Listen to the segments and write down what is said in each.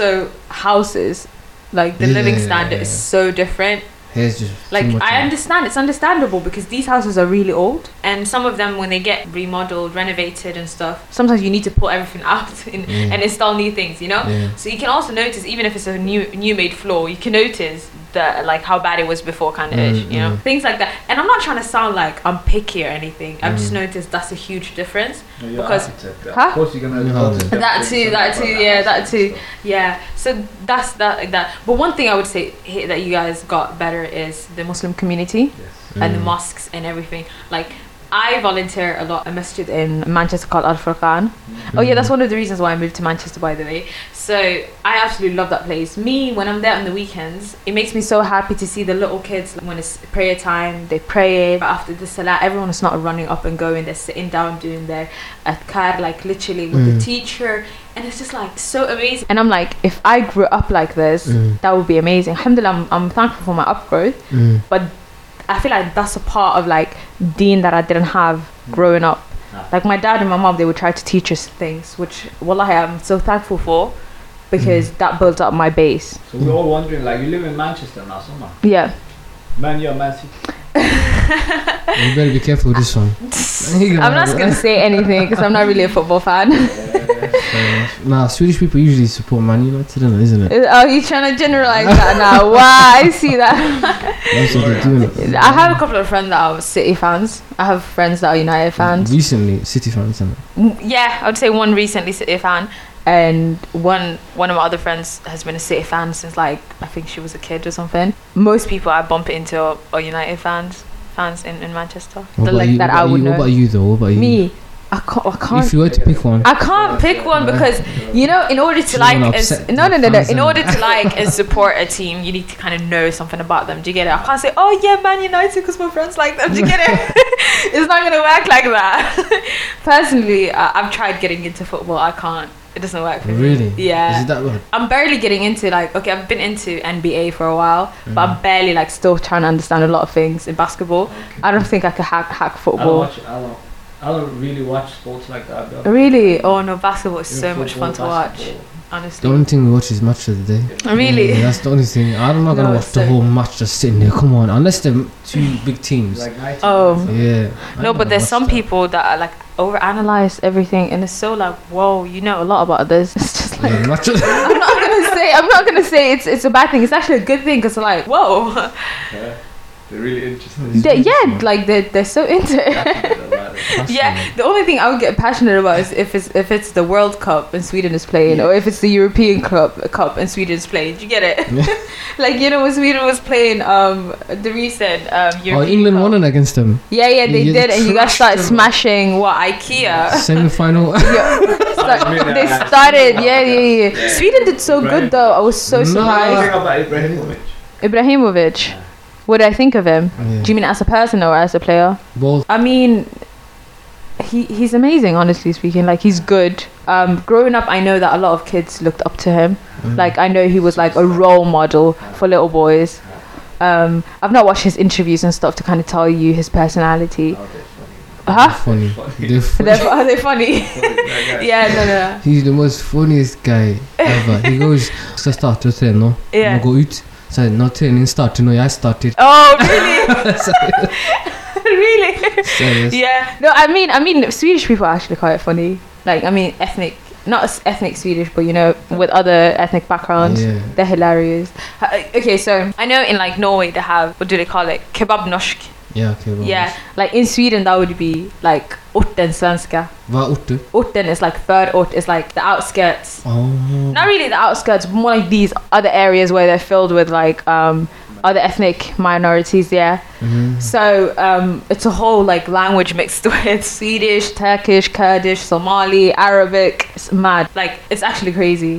also houses, like the living Yeah. standard is so different. Here's just Like I understand, it's understandable because these houses are really old, and some of them when they get remodeled, renovated, and stuff, sometimes you need to pull everything out and, Mm. and install new things. You know. Yeah. So you can also notice, even if it's a new new made floor, you can notice that like how bad it was before, kind of Mm, you know, mm. things like that. And I'm not trying to sound like I'm picky or anything. I've just Mm. noticed that's a huge difference. No, you're Because- Huh? Of course, you're gonna. Yeah. go That too, that too, yeah, that too. stuff. Yeah. So that's that like that. But one thing I would say here that you guys got better is the Muslim community Yes. and the Mm. mosques and everything. Like I volunteer a lot at a masjid in Manchester called Al Furqan. Oh yeah, that's one of the reasons why I moved to Manchester, by the way. So I absolutely love that place. Me, when I'm there on the weekends, it makes me so happy to see the little kids when it's prayer time. They pray after the salah. Everyone is not running up and going. They're sitting down doing their adkar, like literally with Mm. the teacher, and it's just like so amazing. And I'm like, if I grew up like this, Mm. that would be amazing. Alhamdulillah, I'm, I'm thankful for my upgrowth. Mm. I feel like that's a part of like Deen that I didn't have growing up. Ah. Like my dad and my mom, they would try to teach us things, which wallahi I'm so thankful for because that built up my base. So we're all wondering, like, you live in Manchester now, summer. Yeah. Man, you're Man City. You better be careful with this one. I'm not gonna say anything because I'm not really a football fan. Uh, nah, Swedish people usually support Man United, isn't it? oh, you're trying to generalize that now? Wow, I see that. That's what they're doing. I have a couple of friends that are City fans. I have friends that are United fans. Recently, City fans, isn't it? Mm, Yeah, I would say one recently City fan, and one one of my other friends has been a City fan since like I think she was a kid or something. Most people I bump into are, are United fans, fans in, in Manchester. What The, like you? that I would you? know. What about you though? What about you? Me, I can't. I can't. If you were to pick one, I can't pick one because you know, in order to You like, wanna and, upset no, no, no, no. In order to like and support a team, you need to kind of know something about them. Do you get it? I can't say, oh yeah, Man United because my friends like them. Do you get it? it's not gonna work like that. Personally, I, I've tried getting into football. I can't. It doesn't work for me. really? Yeah. Is it that bad? I'm barely getting into like okay, I've been into NBA for a while, but Mm. I'm barely like still trying to understand a lot of things in basketball. I don't think I could hack hack I don't football. watch. I don't. I don't really watch sports like that. though. Really? Oh no, basketball is so much fun to watch. basketball. The Honestly. only thing we watch is match of the day. Oh, really? Yeah, that's the only thing. I'm not gonna No, watch it's the so- whole match just sitting there. Come on, unless they're two big teams. Like 90 Oh. yeah. I No, ain't but there's gonna some watch that. people that are like overanalyze everything, and it's so like, whoa, you know a lot about this. It's just like Yeah, match of the I'm not gonna say I'm not gonna say it's it's a bad thing. It's actually a good thing because like, whoa, Yeah. They're really interesting. they yeah, like they're they're so into it. It. Yeah, the only thing I would get passionate about is if it's if it's the World Cup and Sweden is playing, or if it's the European Cup Cup and Sweden is playing. Do you get it? like you know when Sweden was playing um the recent um European Oh, England Cup. won against them. Yeah, yeah, they You did, and you guys started them. smashing what IKEA. Semi final. Yeah, start- they started. Yeah, yeah, yeah. Sweden did so good though. I was so surprised. Think about Ibrahimovic. Ibrahimovic. What do I think of him? Do you mean as a person or as a player? Ball. I mean, he he's amazing. Honestly speaking, like he's good. Um, growing up, I know that a lot of kids looked up to him. Mm. Like I know he was like a role model for little boys. Um, I've not watched his interviews and stuff to kind of tell you his personality. Oh, that's Huh? Funny. Funny. They're funny. They're, are they funny? funny. That guy. yeah, no, no. He's the most funniest guy ever. He goes, ska starta och träna. Yeah. Man går ut. Så här, när träningen startar, när jag startar. Oh, really? really? Serious. Yeah. No, I mean, I mean, Swedish people are actually quite funny. Like, I mean, ethnic, not as ethnic Swedish, but you know, with other ethnic backgrounds, Yeah. they're hilarious. Uh, Okay, so I know in like Norway they have what do they call it? Kebab norsk. Yeah, okay. Well, Yeah. Like in Sweden that would be like orten svenska. Vad orter? Orten is like third ort is like the outskirts. Oh. Not really the outskirts, but more like these other areas where they're filled with like um other ethnic minorities. Yeah. Mhm. So um, it's a whole like language mixed with Swedish, Turkish, Kurdish, Somali, Arabic. It's mad. Like it's actually crazy.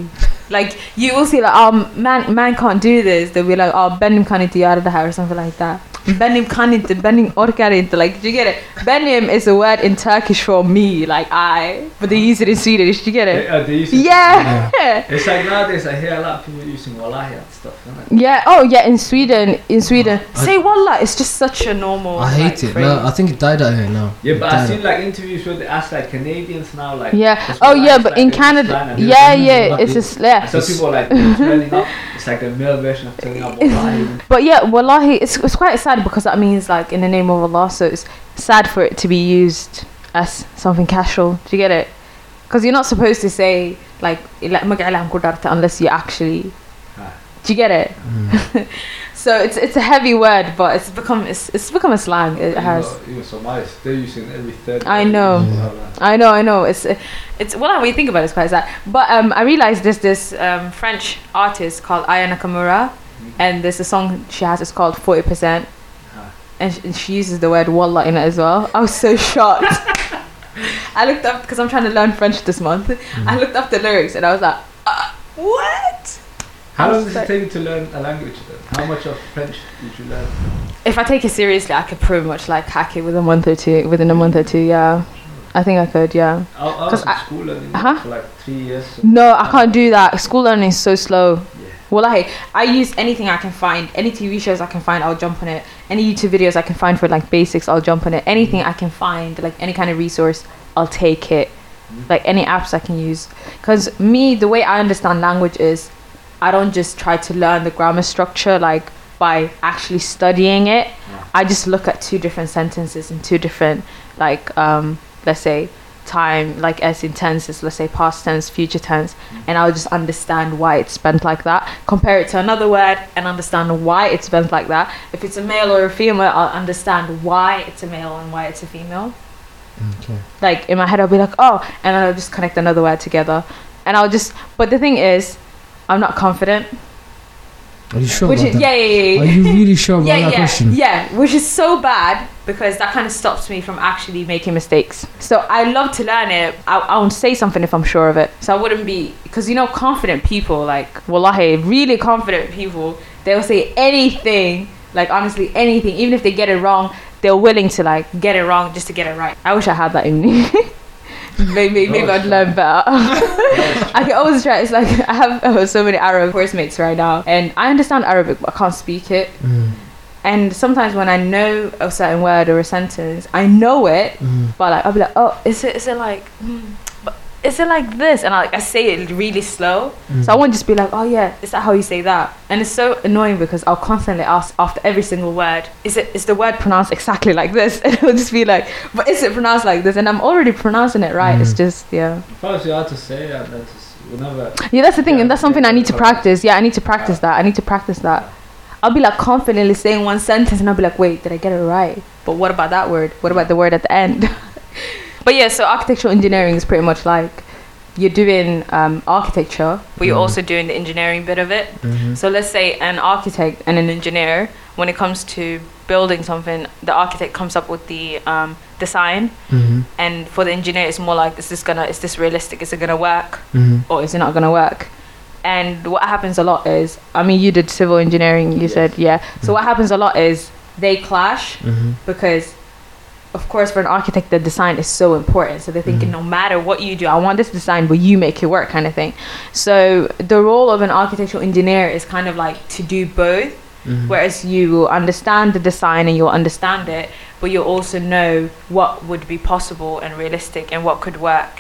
Like you will see like um man man can't do this. They'll be like oh Benim kan inte göra det här or something like that. Benim kan inte, benim orkar inte. Like, do you get it? Benim is a word in Turkish for me, like I, but they use it in Swedish. Do you get They, it? uh, they use it- Yeah. It's like nowadays I hear a lot of people using wallahi and stuff. Isn't it? Yeah. Oh, yeah. In Sweden, in Sweden, I- say wallah. It's just such a normal. I hate like, it. No, I think it died out here now. Yeah, It but I've seen like interviews where they ask like Canadians now, like. Yeah. Oh, yeah. But like in Canada, slang yeah, yeah. It's just yeah. And some people like turning up. It's like the male version of turning up wallahi. But yeah, wallahi, it's, it's quite sad because that means like in the name of Allah. So it's sad for it to be used as something casual. Do you get it? Because you're not supposed to say like "ila mag'alam kudarta" unless you actually. Do you get it? Mm. So it's it's a heavy word, but it's become it's, it's become a slang. It Even has. Even Somalis, they're using every third. I know. I know, I know. It's it's well when you think about it, it's quite sad. But um, I realized there's this um, French artist called Aya Nakamura, and there's a song she has. It's called Forty Percent. And, sh- and she uses the word wallah in it as well. I was so shocked. I looked up because I'm trying to learn French this month. I looked up the lyrics and I was like, uh, what? How long does it take you to learn a language then? How much of French did you learn? If I take it seriously, I could pretty much like hack it within a month or two. Within a month or two, yeah. I think I could, yeah. I, I 'Cause was in I- school learning Uh-huh. for like three years. So No, I can't do that. School learning is so slow. Yeah. Well, I I use anything I can find, any TV shows I can find, I'll jump on it. Any YouTube videos I can find for like basics, I'll jump on it. Anything I can find, like any kind of resource, I'll take it. Like any apps I can use, because me, the way I understand language is, I don't just try to learn the grammar structure like by actually studying it. I just look at two different sentences and two different like um let's say time like as in tenses let's say past tense future tense and i'll just understand why it's spent like that. Compare it to another word and understand why it's spent like that. If it's a male or a female i'll understand why it's a male and why it's a female. Okay. like in my head i'll be like oh and i'll just connect another word together. And i'll just but the thing is i'm not confident. Are you sure which about is that? yeah yeah yeah, Are you really sure about yeah, that yeah, question? yeah, which is so bad because that kind of stops me from actually making mistakes. So I love to learn it. I, I won't say something if I'm sure of it. So I wouldn't be because you know confident people like wallahi really confident people they'll say anything like honestly anything even if they get it wrong they're willing to like get it wrong just to get it right. I wish I had that in me. maybe maybe I'd learn better. I can always try. It's like I have uh, so many Arab course mates right now, and I understand Arabic, but I can't speak it. Mm. And sometimes when I know a certain word or a sentence, I know it, Mm. but like I'll be like, oh, is it is it like, but is it like this? And I like I say it really slow, Mm. so I won't just be like, oh yeah, is that how you say that? And it's so annoying because I'll constantly ask after every single word, is it is the word pronounced exactly like this? And it'll just be like, but is it pronounced like this? And I'm already pronouncing it right. It's Mm. just yeah. First you have to say and then just whenever. Yeah, that's the thing, Yeah, and that's something I need to practice. Yeah, I need to practice that. I need to practice that. I'll be like confidently saying one sentence, and I'll be like, wait, did I get it right? But what about that word? What about the word at the end? but yeah, so architectural engineering is pretty much like you're doing um, architecture, but you're Mhm. also doing the engineering bit of it. Mhm. So let's say an architect and an engineer, when it comes to building something, the architect comes up with the um, design, Mhm. and for the engineer, it's more like, is this gonna, is this realistic? Is it gonna work? Mhm. or is it not going to work? And what happens a lot is, I mean, you did civil engineering, you Yes. said, yeah. So what happens a lot is they clash Mhm. because, of course, for an architect, the design is so important. So they're thinking, Mhm. no matter what you do, I want this design, but you make it work, kind of thing. So the role of an architectural engineer is kind of like to do both. Mhm. Whereas you will understand the design and you'll understand it, but you'll also know what would be possible and realistic and what could work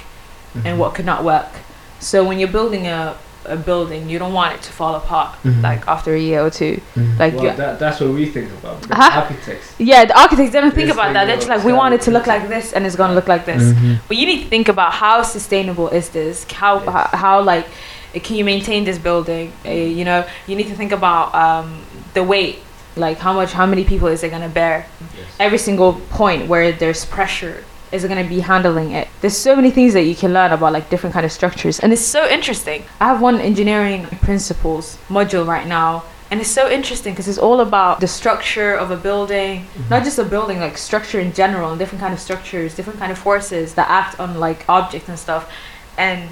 Mhm. and what could not work. So when you're building a, a building, you don't want it to fall apart Mhm. like after a year or two. Mhm. Like Well, that, that's what we think about. because Uh-huh. Architects. yeah, the architects they don't think about that. They're just like we want it to look like this and it's gonna look like this. Mhm. But you need to think about how sustainable is this? How Yes. how, how like can you maintain this building? Uh, you know, you need to think about um, the weight. Like how much, how many people is it gonna bear? Yes. every single point where there's pressure is going to be handling it. There's so many things that you can learn about like different kind of structures and it's so interesting. I have one engineering principles module right now and it's so interesting because it's all about the structure of a building mm-hmm. not just a building like structure in general and different kind of structures different kind of forces that act on like objects and stuff. And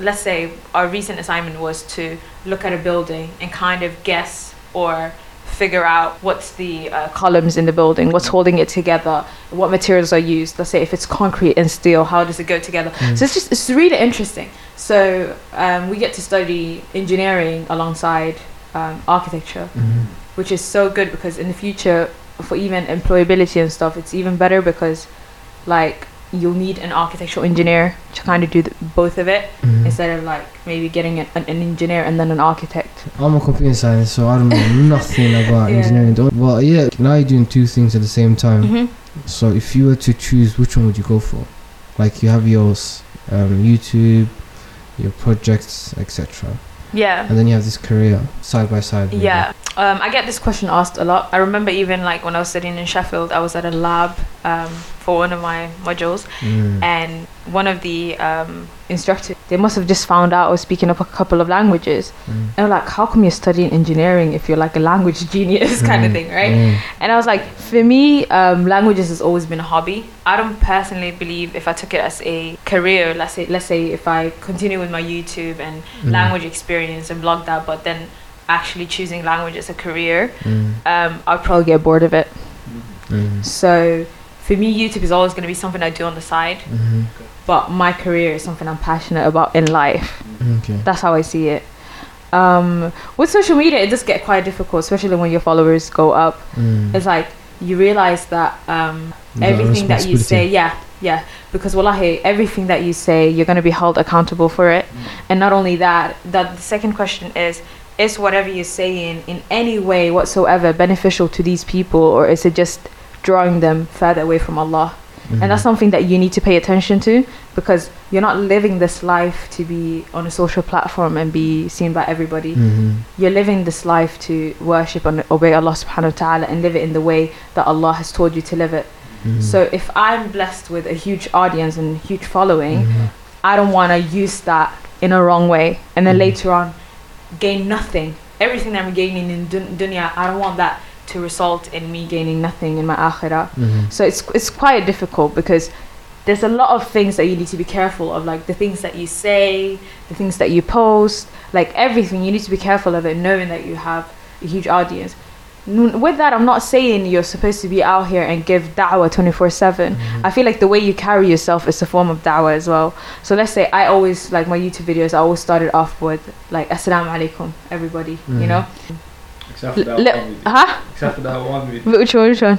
let's say our recent assignment was to look at a building and kind of guess or figure out what's the uh, columns in the building, what's holding it together, what materials are used. Let's say if it's concrete and steel, how does it go together? Mm. So it's just it's really interesting. So um, we get to study engineering alongside um, architecture, Mhm. which is so good because in the future, for even employability and stuff, it's even better because like you'll need an architectural engineer to kind of do the, both of it Mhm. instead of like maybe getting an, an engineer and then an architect. I'm a computer science, so I don't know nothing about Yeah. engineering. But yeah, now you're doing two things at the same time. hmm So if you were to choose, which one would you go for? Like you have yours, um, YouTube, your projects, etc. Yeah. And then you have this career side by side. maybe. Yeah, um, I get this question asked a lot. I remember even like when I was studying in Sheffield, I was at a lab um, for one of my modules, Mm. and one of the um, instructors they must have just found out I was speaking up a couple of languages. Mm. And like, "How come you're studying engineering if you're like a language genius kind of Mm. thing, right?" Mm. And I was like, for me, um, languages has always been a hobby. I don't personally believe if I took it as a career, let's say, let's say if I continue with my YouTube and Mm. language experience and blog that, but then actually choosing language as a career, Mm. um, I'd probably get bored of it. Mm. So for me, YouTube is always going to be something I do on the side, Mhm. but my career is something I'm passionate about in life. Okay. That's how I see it. Um, with social media, it does get quite difficult, especially when your followers go up. Mm. It's like you realize that um, You got a everything that you say, yeah, yeah, because wallahi, everything that you say, you're going to be held accountable for it. And not only that, that the second question is, is whatever you're saying in any way whatsoever beneficial to these people, or is it just drawing them further away from Allah? Mhm. And that's something that you need to pay attention to because you're not living this life to be on a social platform and be seen by everybody. Mhm. You're living this life to worship and obey Allah subhanahu wa ta'ala and live it in the way that Allah has told you to live it. Mhm. So if I'm blessed with a huge audience and huge following, Mhm. I don't want to use that in a wrong way and then Mhm. later on gain nothing. Everything that I'm gaining in dun- dunya, I don't want that to result in me gaining nothing in my akhirah. Mhm. So it's it's quite difficult because there's a lot of things that you need to be careful of, like the things that you say, the things that you post, like everything. You need to be careful of it, knowing that you have a huge audience. With that, I'm not saying you're supposed to be out here and give da'wah 24 7. Mhm. I feel like the way you carry yourself is a form of da'wah as well. So let's say I always, like my YouTube videos, I always started off with like Assalamu alaikum, everybody, you Mhm. know? Except for that Li- one video. huh? Except for that one video. Which one? Which one?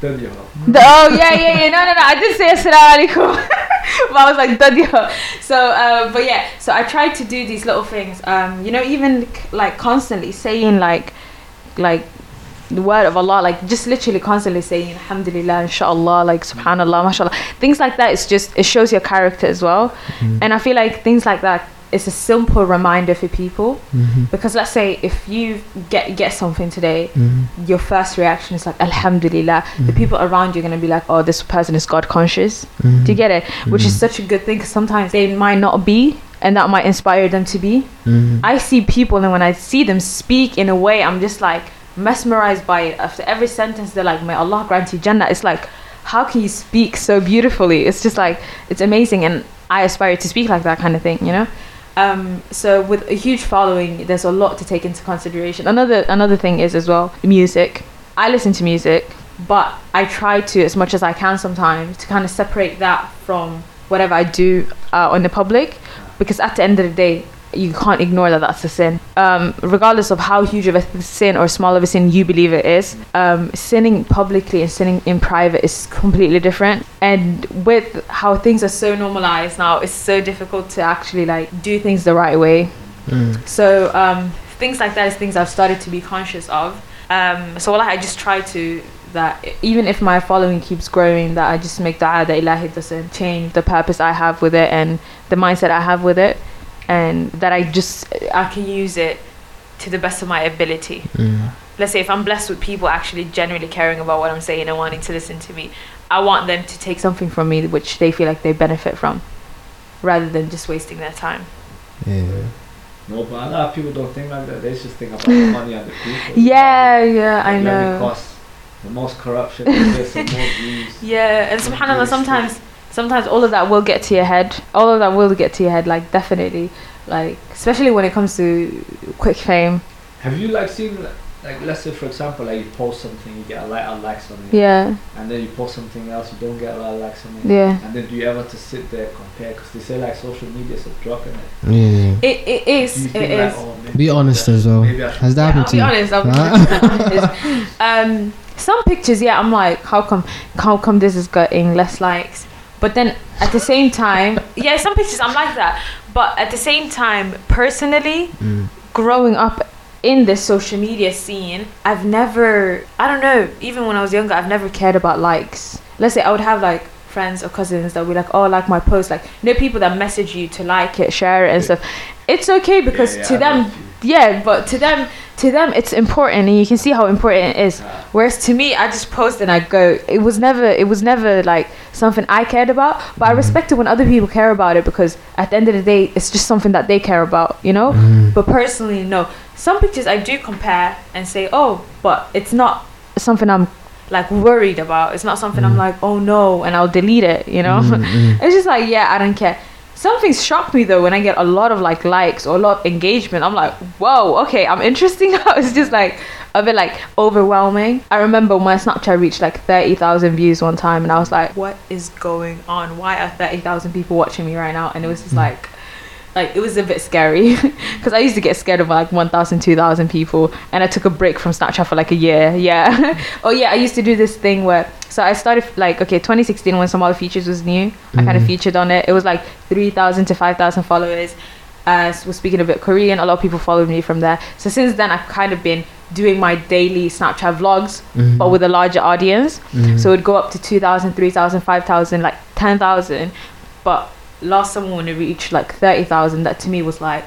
Did you? The, oh yeah, yeah, yeah. No, no, no. I did say assalamu alaikum, but I was like dadia. So, uh, but yeah. So I tried to do these little things. Um, you know, even like constantly saying like, like the word of Allah, like just literally constantly saying Alhamdulillah, Inshallah, like Subhanallah, Mashallah. Things like that. It's just it shows your character as well. Mhm. And I feel like things like that is a simple reminder for people Mhm. because let's say if you get get something today Mhm. your first reaction is like alhamdulillah the Mhm. people around you are going to be like oh this person is god conscious Mhm. do you get it which is Mhm. such a good thing because sometimes they might not be and that might inspire them to be Mhm. i see people and when i see them speak in a way i'm just like mesmerized by it after every sentence they're like may allah grant you jannah it's like how can you speak so beautifully it's just like it's amazing and i aspire to speak like that kind of thing you know um, so with a huge following there's a lot to take into consideration. Another another thing is as well music. I listen to music but i try to as much as i can sometimes to kind of separate that from whatever i do uh, on the public because at the end of the day you can't ignore that that's a sin um, regardless of how huge of a sin or small of a sin you believe it is um, sinning publicly and sinning in private is completely different and with how things are so normalized now it's so difficult to actually like do things the right way Mhm. so um, things like that is things I've started to be conscious of. Um, so like I just try to that even if my following keeps growing, that I just make dua that Ilahi doesn't change the purpose I have with it and the mindset I have with it, and that I just I can use it to the best of my ability. Mhm. Let's say if I'm blessed with people actually genuinely caring about what I'm saying and wanting to listen to me, I want them to take something from me which they feel like they benefit from, rather than just wasting their time. Yeah. No, but a lot of people don't think like that. They just think about the money and the people. Yeah, yeah, I Like, let know. Cost the most corruption, the more views. Yeah, and subhanallah, really sometimes sometimes all of that will get to your head. All of that will get to your head, like definitely, like especially when it comes to quick fame. Have you like seen like let's say for example, like you post something, you get a lot of likes on it, Yeah. and then you post something else, you don't get a lot of likes on it. Yeah. And then do you ever to sit there compare? Because they say like social media is a drop in it. Yeah. It, it Do is. you It think is. like, oh, Be honest I- as well. Maybe Has that happened I'll to be you? honest. I'll be honest. um, some pictures, yeah, I'm like, how come, how come this is getting less likes? But then at the same time, yeah, some pictures I'm like that. But at the same time, personally, Mm. growing up in this social media scene, I've never, I don't know, even when I was younger, I've never cared about likes. Let's say I would have like friends or cousins that would be like, oh, like my post, like, you know, people that message you to like it, share it, and stuff. It's okay because Yeah, yeah, to I them, know a few. Yeah, but to them, to them, it's important, and you can see how important it is. Whereas to me, I just post and I go. It was never, it was never like something I cared about. But I respect it when other people care about it because at the end of the day, it's just something that they care about, you know. Mm. But personally, no. Some pictures I do compare and say, oh, but it's not something I'm like worried about. It's not something I'm Mm. like, oh no, and I'll delete it, you know. Mm. It's just like, yeah, I don't care. Some shocked me though when I get a lot of like likes or a lot of engagement. I'm like, whoa, okay, I'm interesting now. It's just like a bit like overwhelming. I remember when my Snapchat reached like 30,000 views one time and I was like, what is going on? Why are 30,000 people watching me right now? And it was just hmm. like, like it was a bit scary because I used to get scared of like 1,000, 2,000 people and I took a break from Snapchat for like a year. Yeah. oh yeah, I used to do this thing where so I started like okay 2016 when some other features was new. I kind of Mhm. featured on it. It was like 3,000 to 5,000 followers. Uh, was speaking a bit Korean. A lot of people followed me from there. So since then, I've kind of been doing my daily Snapchat vlogs, Mm. but with a larger audience. Mm. So it'd go up to 2,000, 3,000, 5,000, like 10,000. But last summer when it reached like 30,000, that to me was like,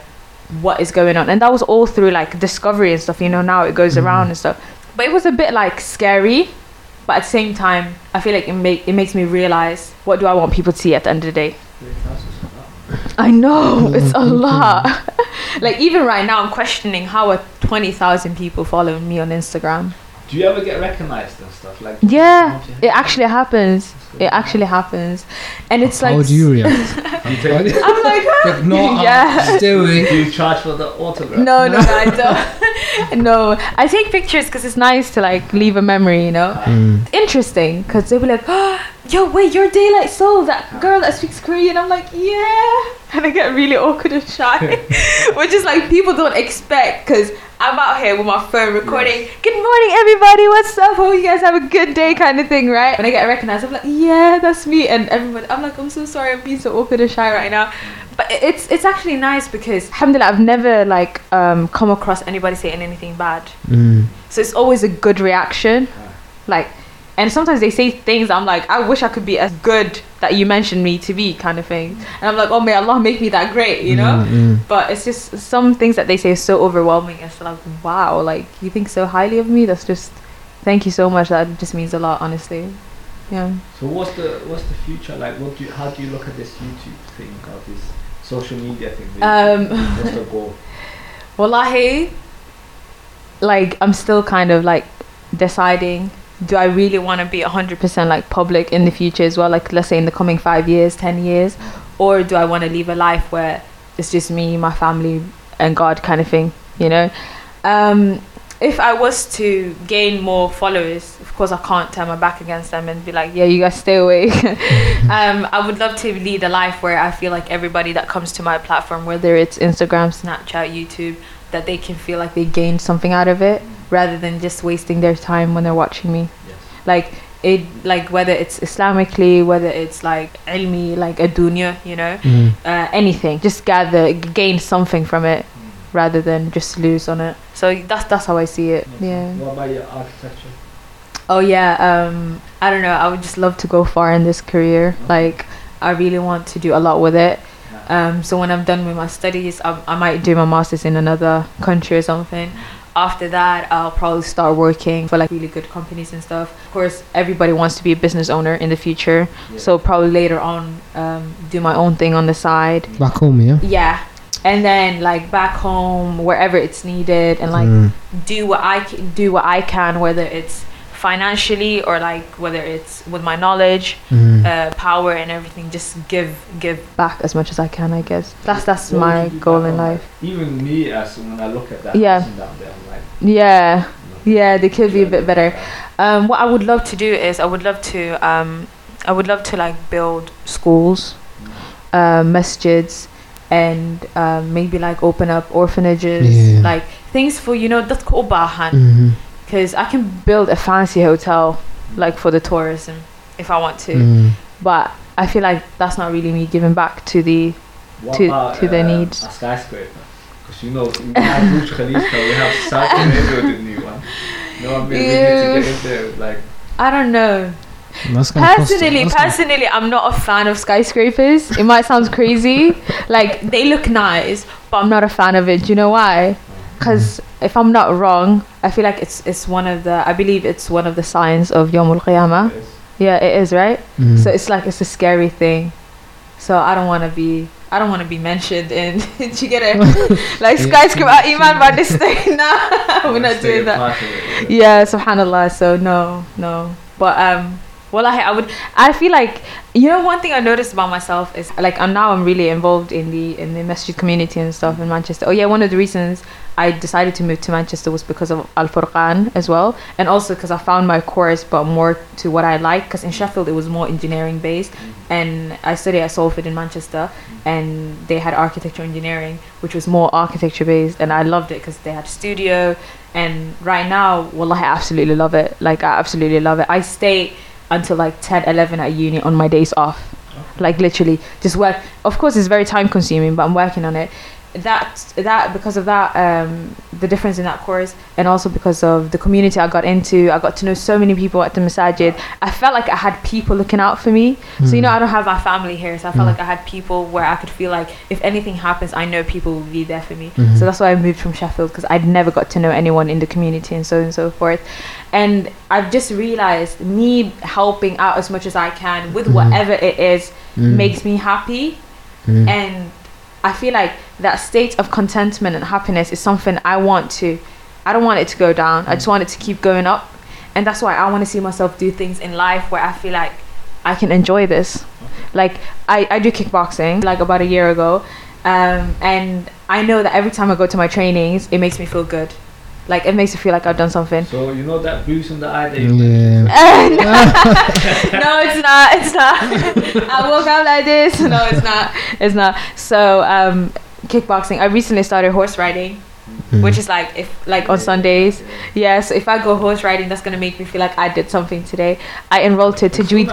what is going on? And that was all through like discovery and stuff. You know, now it goes Mhm. around and stuff. But it was a bit like scary. But at the same time, I feel like it make it makes me realize what do I want people to see at the end of the day. 3,000 is a lot. I know it's a lot. like even right now, I'm questioning how are twenty thousand people following me on Instagram. Do you ever get recognized and stuff like? Yeah, it actually happens. That's good. It actually happens, and it's like How do you react? You take- I'm like, Like, no, Yeah. stay away. Do you charge for the autograph? no, no, I don't. no, I take pictures because it's nice to like leave a memory, you know. Mm. Interesting, because they'll be like, oh, "Yo, wait, you're Daylight Soul, that girl that speaks Korean." I'm like, "Yeah," and I get really awkward and shy, which is like people don't expect because I'm out here with my phone recording. Good morning, everybody. What's up? Hope you guys have a good day, kind of thing, right? When I get recognized, I'm like, "Yeah, that's me," and everybody, I'm like, "I'm so sorry, I'm being so awkward and shy right now." But it's it's actually nice because, alhamdulillah, I've never like um, come across anybody saying anything bad. Mm. So it's always a good reaction. Like, and sometimes they say things I'm like, I wish I could be as good that you mentioned me to be, kind of thing. And I'm like, oh, may Allah make me that great, you know? Mm, mm. But it's just some things that they say is so overwhelming. It's like, wow, like, you think so highly of me? That's just, thank you so much. That just means a lot, honestly. Yeah. So what's the what's the future like? What do you, how do you look at this YouTube thing or this social media thing? Um, what's the goal? Wallahi, like I'm still kind of like deciding do I really want to be 100% like public in the future as well? Like let's say in the coming 5 years 10 years? Or do I want to live a life where it's just me my family and God kind of thing you know? Um if I was to gain more followers of course I can't turn my back against them and be like yeah you guys stay away. Um, I would love to lead a life where I feel like everybody that comes to my platform, whether it's Instagram, Snapchat, YouTube, that they can feel like they gained something out of it rather than just wasting their time when they're watching me. Yes. Like it, like whether it's Islamically, whether it's like ilmi, like a dunya, you know, Mm. uh, anything, just gather, gain something from it rather than just lose on it. So that's that's how I see it. Makes Yeah. sense. What about your architecture? Oh yeah, um, I don't know. I would just love to go far in this career. Like, I really want to do a lot with it. Yeah. Um, so when I'm done with my studies, I, I might do my masters in another country or something. After that, I'll probably start working for like really good companies and stuff. Of course, everybody wants to be a business owner in the future. Yeah. So probably later on, um, do my own thing on the side. Back home, yeah. Yeah, and then like back home, wherever it's needed, and like Mm. do what I can do what I can, whether it's financially or like whether it's with my knowledge, Mm. uh, power, and everything. Just give give back as much as I can. I guess that's that's What my goal in life. Even me, as when I look at that Yeah. person down there, I'm like, Yeah, Yeah, they could be a bit better. Um, what I would love to do is I would love to um, I would love to like build schools, uh, masjids, and um, maybe like open up orphanages, Yeah. like things for you know that's called bahan. Mm-hmm. Because I can build a fancy hotel like for the tourism if I want to, Mm. but I feel like that's not really me giving back to the What To- about, to their uh, needs. A skyscraper. Because you know, we have Burj Khalifa, we have Saudi Arabia, the new one. No, I mean, we need to get in there. Like, I don't know. That's gonna cost- Personally, personally, I'm not a fan of skyscrapers. It might sound crazy, like they look nice, but I'm not a fan of it. Do you know why? Because if I'm not wrong, I feel like it's it's one of the I believe it's one of the signs of Yomul Qiyamah. Yeah, it is right. Mm. So it's like it's a scary thing. So I don't want to be I don't want to be mentioned in. did you get it? like skyscraper iman by this thing. Nah, we're not doing that it, yeah. yeah subhanallah so no no but um well I, I would i feel like you know one thing i noticed about myself is like i'm now i'm really involved in the in the masjid community and stuff in manchester. Oh yeah one of the reasons i decided to move to manchester was because of al furqan as well and also because i found my course but more to what i like because in sheffield it was more engineering based and i studied at salford in manchester and they had architecture engineering which was more architecture based and i loved it because they had studio and right now well i absolutely love it. Like i absolutely love it. I stay until like 10 11 at uni on my days off. Like literally just work. Of course it's very time consuming but i'm working on it that that because of that um the difference in that course and also because of the community i got into i got to know so many people at the masajid i felt like i had people looking out for me so you know i don't have my family here so i felt Mm. like i had people where i could feel like if anything happens i know people will be there for me Mhm. so that's why i moved from sheffield because i'd never got to know anyone in the community and so on and so forth and i've just realized me helping out as much as i can with Mhm. whatever it is Mm. makes me happy Mm. and i feel like that state of contentment and happiness is something i want to i don't want it to go down i just want it to keep going up and that's why i want to see myself do things in life where i feel like i can enjoy this like i, I do kickboxing like about a year ago um, and i know that every time i go to my trainings it makes me feel good like it makes me feel like i've done something So, you know that bruise in the eye that you Yeah. no, it's not. It's not. I woke up like this. No, it's not. It's not. So, um, kickboxing. I recently started horse riding, Mm. which is like if like on Sundays. Yeah. So if I go horse riding, that's gonna make me feel like I did something today. I enrolled to Tajweed.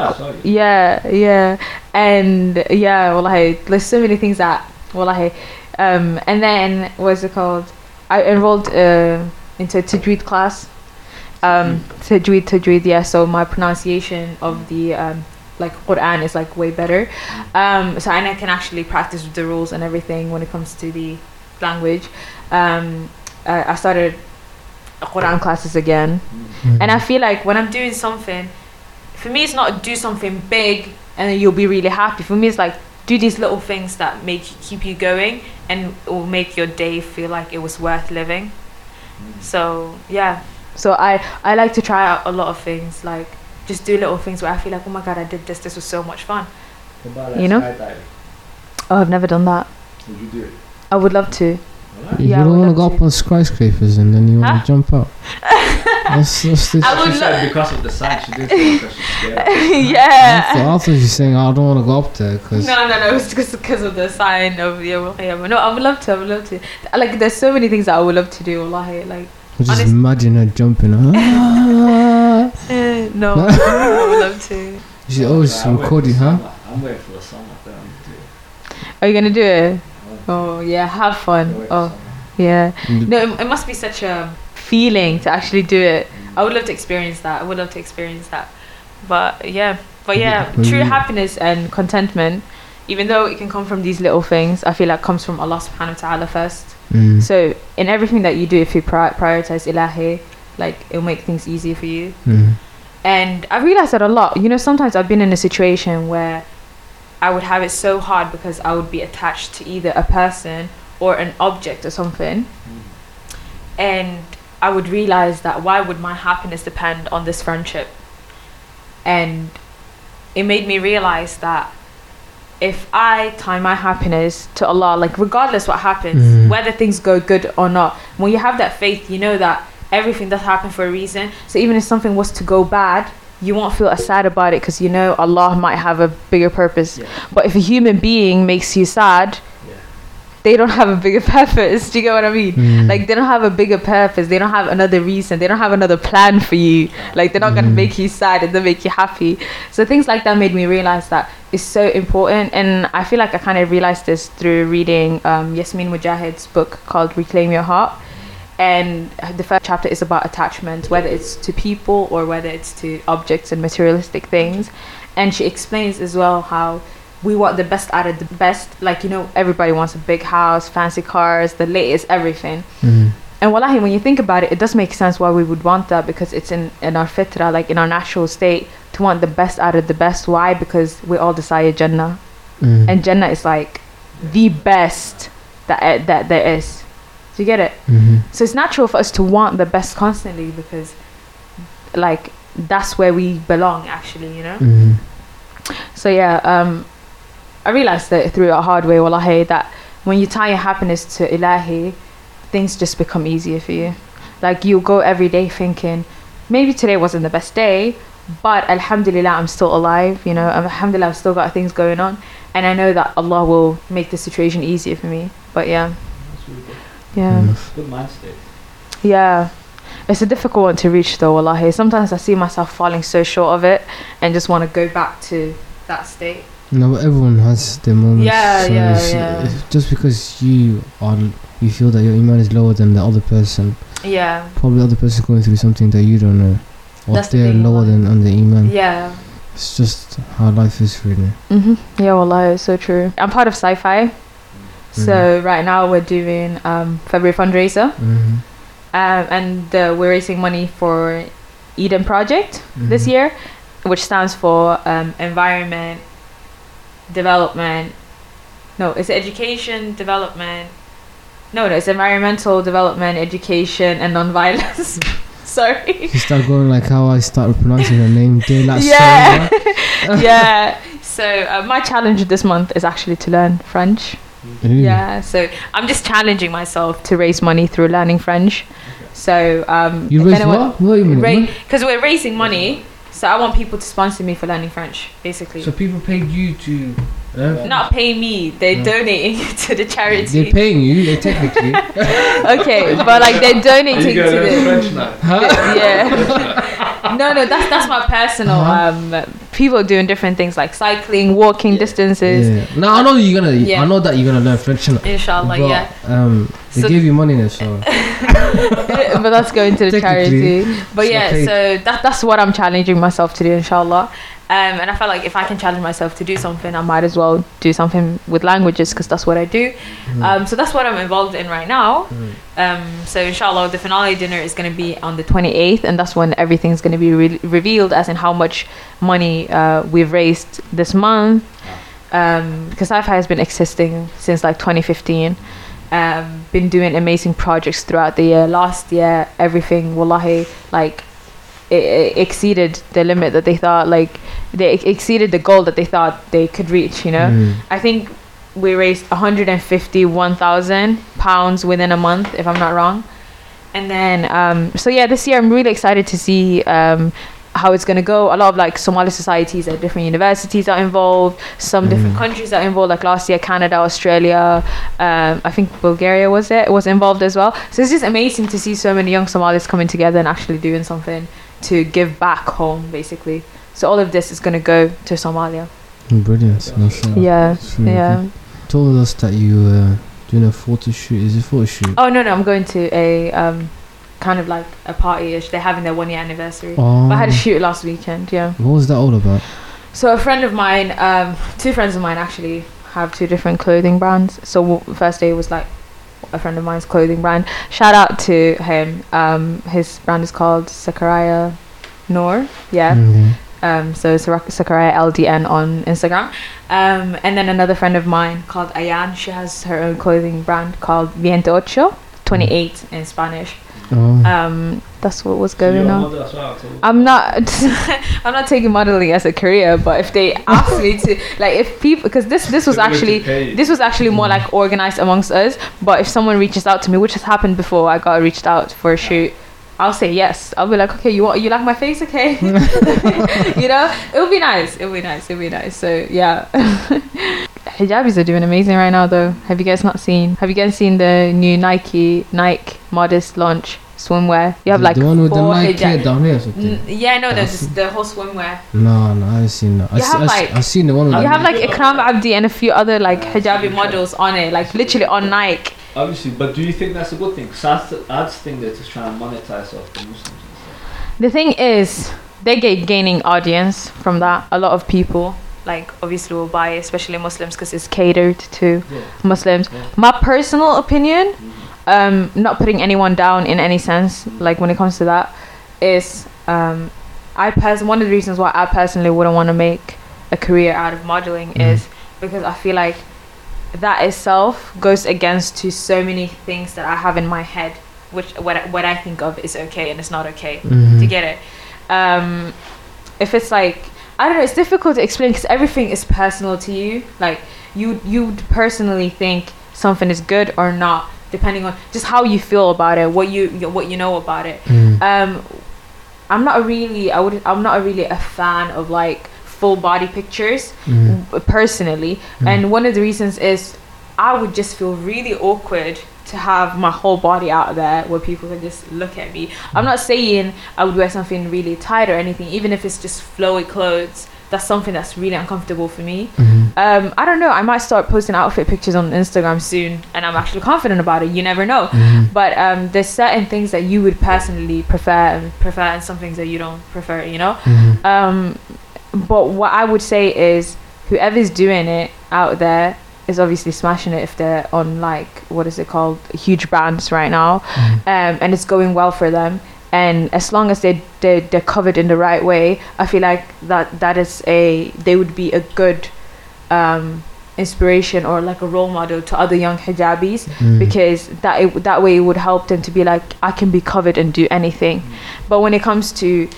Yeah, yeah, and yeah. Well, I there's so many things that well, I um, and then what's it called? I enrolled uh, into a Tajweed class. Um, Tajweed, Tajweed. Yeah. So my pronunciation of the um, like Quran is like way better. Um, so and I can actually practice the rules and everything when it comes to the language. Um, uh, I started Quran classes again. Mm. And I feel like when I'm doing something, for me, it's not do something big and then you'll be really happy. For me, it's like do these little things that make keep you going and it will make your day feel like it was worth living. So yeah. So I I like to try out a lot of things, like just do little things where I feel like oh my god I did this. This was so much fun. Like You know? skydiving? Oh, I've never done that. Would you do it? I would love to. Alright. You Yeah, I don't want to go up on skyscrapers and then you want Huh? to jump out. That's, that's this. I would she lo- said because of the sign. She did say because she's scared. I yeah. thought, I thought you saying I don't want to go up there because No, no, no. It's just because of the sign of Yom Qiyamah. No, I would love to. I would love to. Like, there's so many things that I would love to do. Wallahi, like, just honest- imagine her jumping. Ah. Eh, no, I would love to. She always I'm recording, huh? summer. I'm waiting for the summer. Then I'm gonna do. Are you gonna do it? Oh yeah, have fun. Oh yeah. Mm. No, it, it must be such a feeling to actually do it. I would love to experience that. I would love to experience that. But yeah, but yeah, Yeah. true happiness and contentment, even though it can come from these little things, I feel like comes from Allah Subhanahu wa Taala first. Mm. So in everything that you do, if you pri- prioritize Ilahi, like it'll make things easier for you. Mm. And I've realized that a lot. You know, sometimes I've been in a situation where I would have it so hard because I would be attached to either a person or an object or something. And I would realize that why would my happiness depend on this friendship? And it made me realize that if I tie my happiness to Allah, like regardless what happens, Mm. whether things go good or not, when you have that faith, you know that everything does happen for a reason. So even if something was to go bad, you won't feel as sad about it because you know Allah might have a bigger purpose. Yeah. But if a human being makes you sad, Yeah. they don't have a bigger purpose. Do you get what I mean? Mm. Like they don't have a bigger purpose. They don't have another reason. They don't have another plan for you. Like they're not gonna Mm. make you sad and they make you happy. So things like that made me realize that it's so important. And I feel like I kind of realized this through reading um, Yasmin Mogahed's book called Reclaim Your Heart. And the first chapter is about attachment, whether it's to people or whether it's to objects and materialistic things. And she explains as well how we want the best out of the best. Like, you know, everybody wants a big house, fancy cars, the latest everything. Mm. And wallahi, when you think about it, it does make sense why we would want that because it's in, in our fitra, like in our natural state, to want the best out of the best. Why? Because we all desire Jannah. Mm. And Jannah is like the best that, that there is. Do you get it? Mhm. So it's natural for us to want the best constantly because, like, that's where we belong, actually, you know? Mhm. So yeah, um, I realized that through a hard way, wallahi, that when you tie your happiness to Ilahi, things just become easier for you. Like you go every day thinking, maybe today wasn't the best day, but Alhamdulillah, I'm still alive. You know, Alhamdulillah, I've still got things going on, and I know that Allah will make the situation easier for me. But yeah, That's really good. Yeah. Good mind state. yeah. It's a difficult one to reach though, wallahi. Sometimes I see myself falling so short of it and just want to go back to that state. No, but everyone has their moments. Yeah, yeah, it's- yeah. it's just because you are, you feel that your iman is lower than the other person. Yeah, Probably the other person going through something that you don't know, or That's they're thing, lower than on the iman. yeah. It's just how life is really. hmm Yeah, wallahi, it's so true. I'm part of SCIFI. So right now we're doing um, February fundraiser, Mm-hmm. um, and uh, we're raising money for Eden Project this Mhm. year, which stands for um, environment, development. No, it's education, development. No, no, it's environmental development, education, and non-violence. Sorry. You start going like how I started pronouncing her name, De La Yeah. Yeah. So uh, my challenge this month is actually to learn French. Ooh. Yeah, so I'm just challenging myself to raise money through learning French. So um, You if raise what? What do you mean? Because we're raising money, so I want people to sponsor me for learning French, basically. So people paid you to. Uh, Not pay me, they're No. donating to the charity. they're paying you, they technically. okay, but like they're Are donating you to going to the. French now? Huh? Yeah. no, no, that's that's my personal. Uh-huh. Um, people doing different things like cycling, walking Yeah. distances. Yeah. No, I know you're gonna. Yeah. I know that you're gonna learn French. Inshallah, but, yeah. Um, they So- gave you money there, so. but that's going to the charity. But yeah, okay. so that that's what I'm challenging myself to do, inshallah. Um, and I felt like if I can challenge myself to do something, I might as well do something with languages because that's what I do. Mm. Um, so that's what I'm involved in right now. Mm. Um, so inshallah, the finale dinner is going to be on the 28th, and that's when everything's going to be re- revealed, as in how much money uh, we've raised this month. Because SCIFI has been existing since like 2015. Um, been doing amazing projects throughout the year. Last year, everything, wallahi, like exceeded the limit that they thought, like they exceeded the goal that they thought they could reach. You know. Mm. I think we raised 151,000 pounds within a month, if I'm not wrong. And then, um, so yeah, this year I'm really excited to see um, how it's going to go. A lot of like Somali societies at different universities are involved. Some different Mm. countries are involved. Like last year, Canada, Australia, um, I think Bulgaria was it was involved as well. So it's just amazing to see so many young Somalis coming together and actually doing something to give back home, basically. So all of this is going to go to Somalia. Brilliant. mashallah. Yeah, It's really yeah. good. Told us that you were doing a photo shoot. Is it photo shoot? Oh no, no, I'm going to a um, kind of like a party-ish. They're having their one year anniversary. Oh. But I had a shoot last weekend. Yeah. What was that all about? So a friend of mine, um, two friends of mine actually have two different clothing brands. So w- first day was like a friend of mine's clothing brand. Shout out to him. Um, his brand is called Sakaraya Noor. Yeah. Okay. Um, so Sakaraya LDN on Instagram. Um, and then another friend of mine called Ayan. She has her own clothing brand called Veintiocho, 28 in Spanish. Oh. Um, that's what was going you're on. well, I'm not. I'm not taking modeling as a career, but if they ask me to, like, if people, because this this was They're willing to actually this was actually more like organized amongst us. But if someone reaches out to me, which has happened before, I got reached out for a shoot I'll say yes. I'll be like, okay, you want you like my face, okay? you know, it'll be nice. It'll be nice. It'll be nice. So yeah, hijabis are doing amazing right now, though. Have you guys not seen? Have you guys seen the new Nike Nike Modest launch swimwear? You have the, like the one with the four Nike hijab- down here or something. N- yeah, no, there's the whole swimwear. No, no, I haven't seen that. I You see, have, I, like- I seen the one with You the have like Ikram Abdi and a few other like hijabi models on it, like literally on Nike. Obviously, but do you think that's a good thing? Because ads think they're just trying to monetize off the Muslims and stuff. The thing is, they get gaining audience from that. A lot of people, like obviously, will buy, it, especially Muslims, because it's catered to Yeah. Muslims. Yeah. My personal opinion, Mhm. um, not putting anyone down in any sense, like when it comes to that, is um, I pers- one of the reasons why I personally wouldn't want to make a career out of modeling Mhm. is because I feel like that itself goes against to so many things that I have in my head, which what I- what I think of is okay and it's not okay Mhm. to get it. Um, if it's like I don't know, it's difficult to explain because everything is personal to you. Like you you personally think something is good or not, depending on just how you feel about it, what you what you know about it. Mhm. Um, I'm not really I would I'm not really a fan of like full body pictures w- personally Mm. and one of the reasons is i would just feel really awkward to have my whole body out there where people can just look at me i'm not saying i would wear something really tight or anything even if it's just flowy clothes that's something that's really uncomfortable for me Mhm. um, i don't know i might start posting outfit pictures on instagram soon and i'm actually confident about it you never know Mhm. but um, there's certain things that you would personally prefer and prefer and some things that you don't prefer you know Mhm. um, but what I would say is whoever's doing it out there is obviously smashing it if they're on like what is it called huge brands right now Mhm. um, and it's going well for them and as long as they they they're covered in the right way I feel like that that is a they would be a good um, inspiration or like a role model to other young hijabis Mhm. because that it, that way it would help them to be like I can be covered and do anything. But when it comes to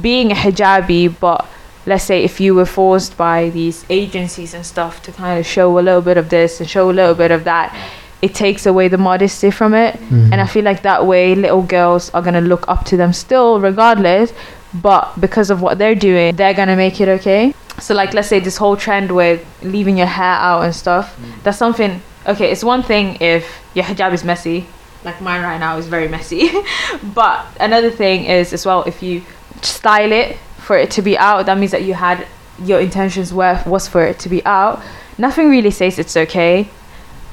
being a hijabi, but let's say if you were forced by these agencies and stuff to kind of show a little bit of this and show a little bit of that, it takes away the modesty from it. Mhm. And I feel like that way little girls are gonna look up to them still, regardless. But because of what they're doing, they're gonna make it okay. So like let's say this whole trend with leaving your hair out and stuff, that's something okay, it's one thing if your hijab is messy, like mine right now is very messy. but another thing is as well if you style it for it to be out, that means that you had your intentions were was for it to be out. Nothing really says it's okay.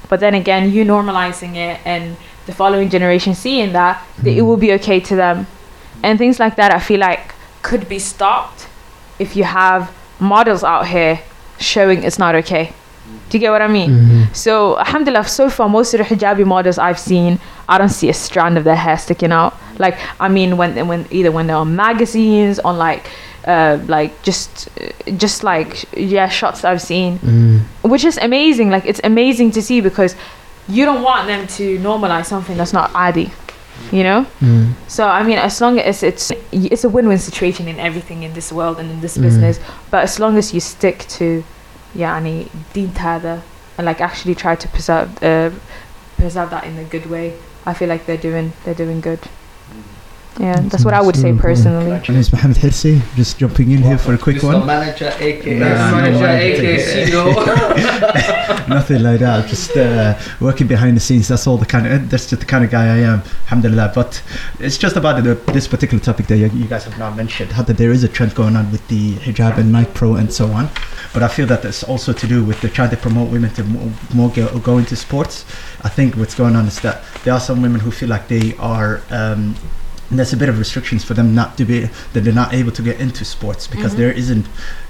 But then again, you normalizing it and the following generation seeing that, that it will be okay to them. And things like that I feel like could be stopped if you have models out here showing it's not okay. Do you get what I mean? Mhm. So, alhamdulillah, so far, most of the hijabi models I've seen, I don't see a strand of their hair sticking out. Like, I mean, when when either when they're on magazines, on like, uh, like just, just like yeah, shots I've seen, Mhm. which is amazing. Like, it's amazing to see because you don't want them to normalize something that's not adi, you know. Mhm. So I mean, as long as it's it's a win-win situation in everything in this world and in this Mm. business, but as long as you stick to, yani deen tada, and like actually try to preserve uh, preserve that in a good way, I feel like they're doing they're doing good. Yeah, That's that's what I would say personally. My name is Mohammed Hirsi, just jumping in here for a quick Mr. one. Manager, aka Nah, manager, no, aka CEO. Nothing like that, just uh, working behind the scenes. That's all the kind of, that's just the kind of guy I am, alhamdulillah. But it's just about the, this particular topic that you, you guys have now mentioned, how that there is a trend going on with the hijab and Nike Pro and so on. But I feel that it's also to do with the trying to promote women to more, more go, go into sports. I think what's going on is that there are some women who feel like they are um, there's a bit of restrictions for them not to be that they're not able to get into sports because Mhm. there isn't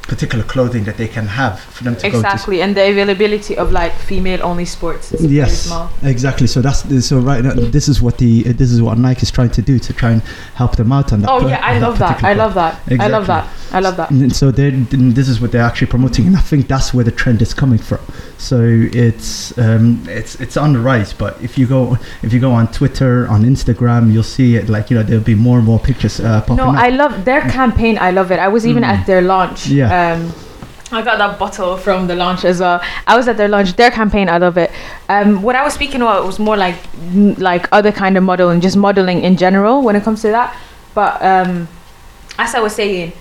particular clothing that they can have for them to go to Exactly, and the availability of like female-only sports is very Yes, small. exactly. So that's so right now. This is what the uh, this is what Nike is trying to do to try and help them out on that. Oh yeah, I love that. particular I love that. I love that. I love that. And so they this is what they're actually promoting, and I think that's where the trend is coming from. So it's um, it's it's on the rise. But if you go if you go on Twitter, on Instagram, you'll see it like you know there'll be more and more pictures uh, popping No, up. I love their campaign. I love it. I was even Mm. at their launch. Yeah. Um, I got that bottle from the launch as well. I was at their launch, their campaign. I love it. Um, what I was speaking about was more like like other kind of modeling, just modeling in general when it comes to that. But um, as I was saying,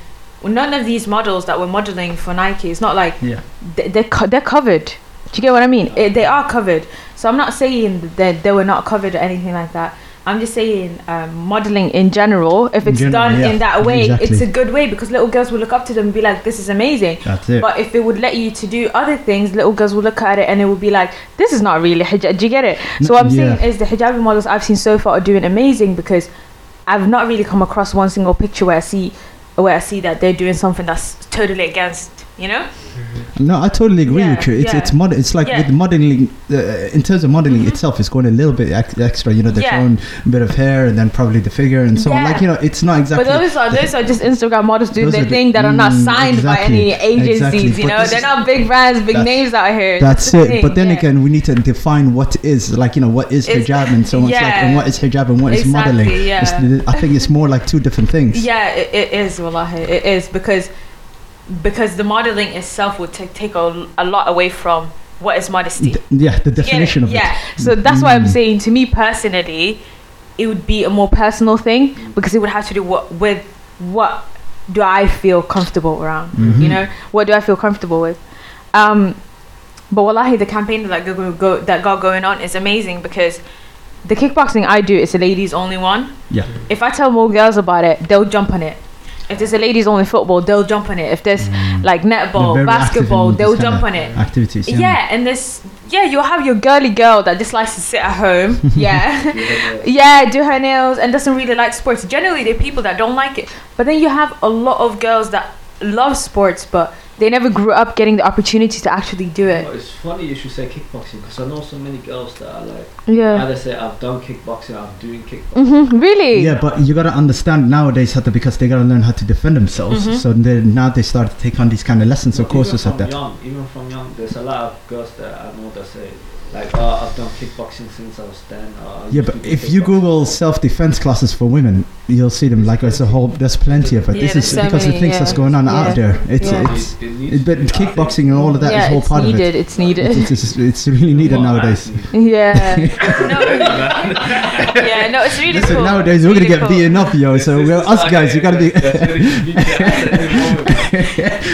none of these models that were modeling for Nike, it's not like Yeah. they- they're co- they're covered. Do you get what I mean? It, they are covered. So I'm not saying that they were not covered or anything like that. I'm just saying um, modeling in general. If In it's general, done yeah, in that way, exactly. it's a good way because little girls will look up to them and be like, "This is amazing." That's it. But if it would let you to do other things, little girls will look at it and it would be like, "This is not really hijab." Do you get it? So what I'm yeah. saying is the hijabi models I've seen so far are doing amazing because I've not really come across one single picture where I see where I see that they're doing something that's totally against. You know? No, I totally agree Yeah, with you. It's yeah. it's mod- It's like Yeah. with modeling. Uh, in terms of modeling Mhm. itself, it's going a little bit ex- extra. You know, they're Yeah. showing a bit of hair and then probably the figure and so on. Like you know, it's not exactly. But those are those are just Instagram models doing their the- thing that are not Mm, signed exactly, by any agencies. exactly. You know, they're not big brands, big names out here. That's it. thing, But then yeah. again, we need to define what is like you know what is It's- hijab and so on. It's like and what is hijab and what is Exactly, modeling. yeah. It's- I think it's more like two different things. Yeah, it, it is. Wallahi, it is because because the modeling itself would take take a, a lot away from what is modesty. D- yeah, the definition it? of yeah. it. So that's why I'm Mm. saying to me personally, it would be a more personal thing because it would have to do what with what do I feel comfortable around. Mhm. You know, what do I feel comfortable with? Um, but wallahi, the campaign that go, go that got going on is amazing because the kickboxing I do is a ladies only one. Yeah. If I tell more girls about it, they'll jump on it. If there's a ladies only football, they'll jump on it. If there's like netball, basketball, they'll jump on it. Activities. Yeah. Yeah, and this, yeah, you'll have your girly girl that just likes to sit at home. Yeah. Yeah. yeah, do her nails and doesn't really like sports. Generally, they're people that don't like it. But then you have a lot of girls that love sports, but they never grew up getting the opportunity to actually do Well, it. it's funny you should say kickboxing because I know so many girls that are like Yeah. either say I've done kickboxing, I'm doing kickboxing. Mm-hmm. Really? Yeah, but you gotta understand nowadays how to because they gotta learn how to defend themselves. Mhm. So they now they start to take on these kind of lessons or courses even like that. Young, even from young, there's a lot of girls that I know that say like, oh, I've done kickboxing since I was ten. Or I Yeah, but if you. Google self-defense classes for women, you'll see them like it's a whole. There's plenty of it. Yeah, this there's is so because the many, things yeah. that's going on Yeah. out there. It's Yeah. it's. It- it needs It, to but be- I think- kickboxing and all of that is yeah, whole it's part needed. of it. It's needed. It's, it's, it's really needed Well, nowadays. actually, yeah. no. yeah. No, it's really Listen, cool. nowadays It's we're gonna really get cool. beaten up, yo. So this we're, is us like- guys, you gotta be. that's really beat your ass at the moment.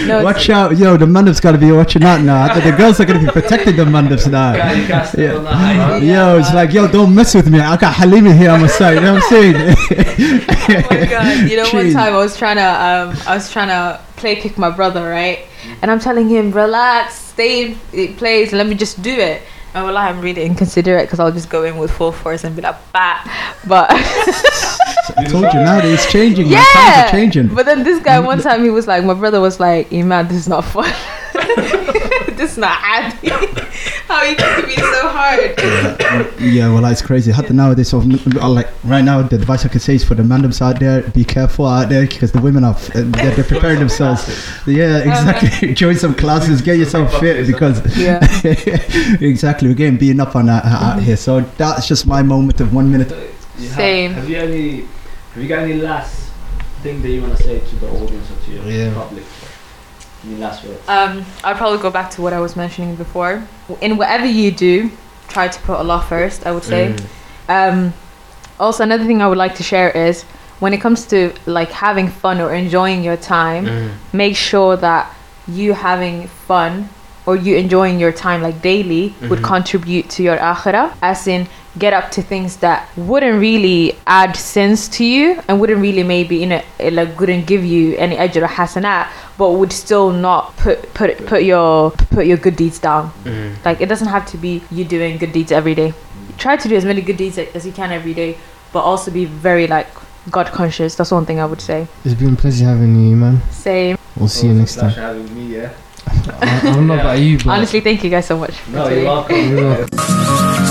No, it's- Watch out, yo. The mandems gotta be watching out now. The girls are gonna be protecting the mandems now. Yeah, you can't stay Yeah. on the high. Yo, it's like, yo, don't mess with me. I got Halimi here on my side. You know what I'm saying? oh my god! You know, one time I was trying to, um, I was trying to play kick my brother, right? And I'm telling him, relax, stay in place, let me just do it. And well, I'm really inconsiderate because I'll just go in with full force and be like, bah. But I told you nowadays it's changing. man. Times are changing. but then this guy one time he was like, my brother was like, Iman, this is not fun. this is not happy. How you can be so hard? Yeah, well, it's crazy. Hatta nowadays, so, uh, like right now, the advice I can say is for the mandems out there: be careful out there because the women are uh, they're, they're preparing themselves. Yeah, exactly. Join some classes, get yourself fit because Yeah. exactly we're getting beaten up on that uh, out here. So that's just my moment of one minute. You have- Same. Have you any? Have you got any last thing that you want to say to the audience or to your Yeah. public? Any last words? Um, I'd probably go back to what I was mentioning before. In whatever you do, try to put Allah first. I would say. Um, also, another thing I would like to share is when it comes to like having fun or enjoying your time, make sure that you having fun or you enjoying your time like daily would Mhm. contribute to your akhirah. As in, get up to things that wouldn't really add sense to you and wouldn't really maybe you know it, like wouldn't give you any ajr or hasanat, but would still not put put put your put your good deeds down. Like it doesn't have to be you doing good deeds every day. Try to do as many good deeds as you can every day, but also be very like God conscious. That's one thing I would say. It's been a pleasure having you, man. Same. We'll see you next time. Pleasure having me, yeah. I, I don't know about you, but Honestly, thank you guys so much. No, you're welcome. You're welcome.